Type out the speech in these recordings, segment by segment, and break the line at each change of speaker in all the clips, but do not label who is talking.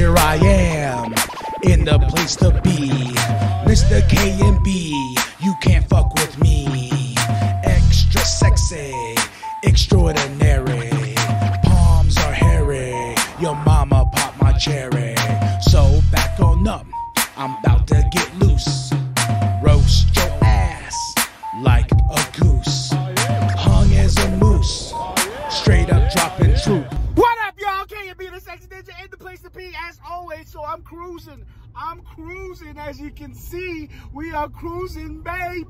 here I am in the place to be. Mr. K and B, you can't fuck with me. Extra sexy, extraordinary. Palms are hairy. Your mama popped my cherry. So back on up, I'm about to get loose.
Always. So I'm cruising. I'm cruising. As you can see, we are cruising, baby.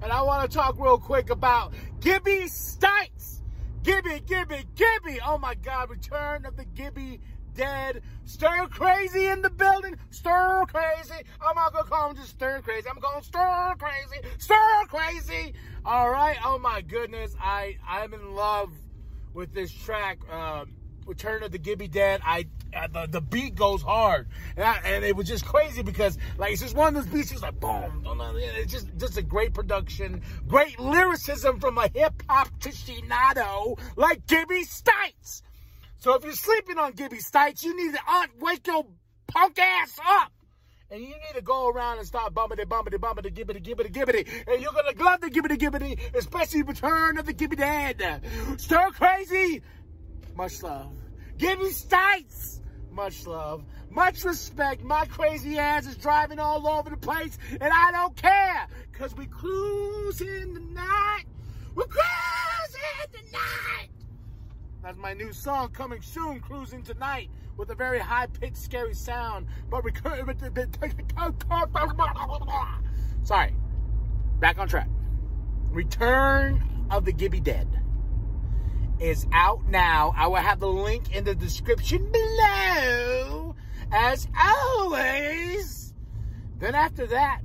And I want to talk real quick about Gibby Stites. Gibby, Gibby, Gibby. Oh my God, return of the Gibby dead. Stir crazy in the building. Stir crazy. I'm not gonna call him just stir crazy. I'm going stir crazy. Stir crazy. All right. Oh my goodness. I I'm in love with this track. Um, Return of the Gibby Dead. I uh, the, the beat goes hard, and, I, and it was just crazy because like it's just one of those beats. It's like boom. It's just just a great production, great lyricism from a hip hop aficionado like Gibby Stites. So if you're sleeping on Gibby Stites, you need to uh, wake your punk ass up. And you need to go around and start bumpity, bumpity, bumpity, gibbity, gibbity, gibbity. And you're going to love the gibbity, gibbity, especially return of the Gibby Dead. Stir crazy. Much love. Gibby Stites. Much love. Much respect. My crazy ass is driving all over the place, and I don't care. Because we cruising tonight. We're cruising tonight. That's my new song coming soon, Cruising Tonight, with a very high-pitched, scary sound. But recur- Sorry. Back on track. Return of the Gibby Dead is out now. I will have the link in the description below, as always. Then after that,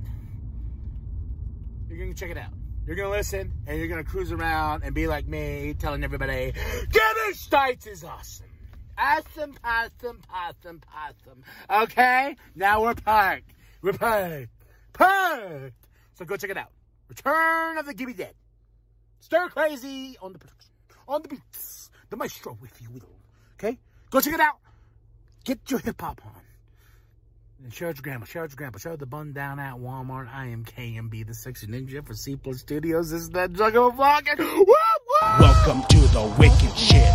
you're going to check it out. You're going to listen, and you're going to cruise around and be like me, telling everybody, Gibby Stites is awesome. Awesome, awesome, awesome, awesome. Okay? Now we're parked. We're parked. Parked. So go check it out. Return of the Gibby Dead. Stir crazy on the production on the beats, the maestro, if you will. Okay? Go check it out. Get your hip hop on. And share your grandma, share your grandma, share the bun down at Walmart. I am KMB, the sexy ninja for C Plus Studios. This is that Juggle vlogging. And woo, woo!
Welcome to the wicked shit.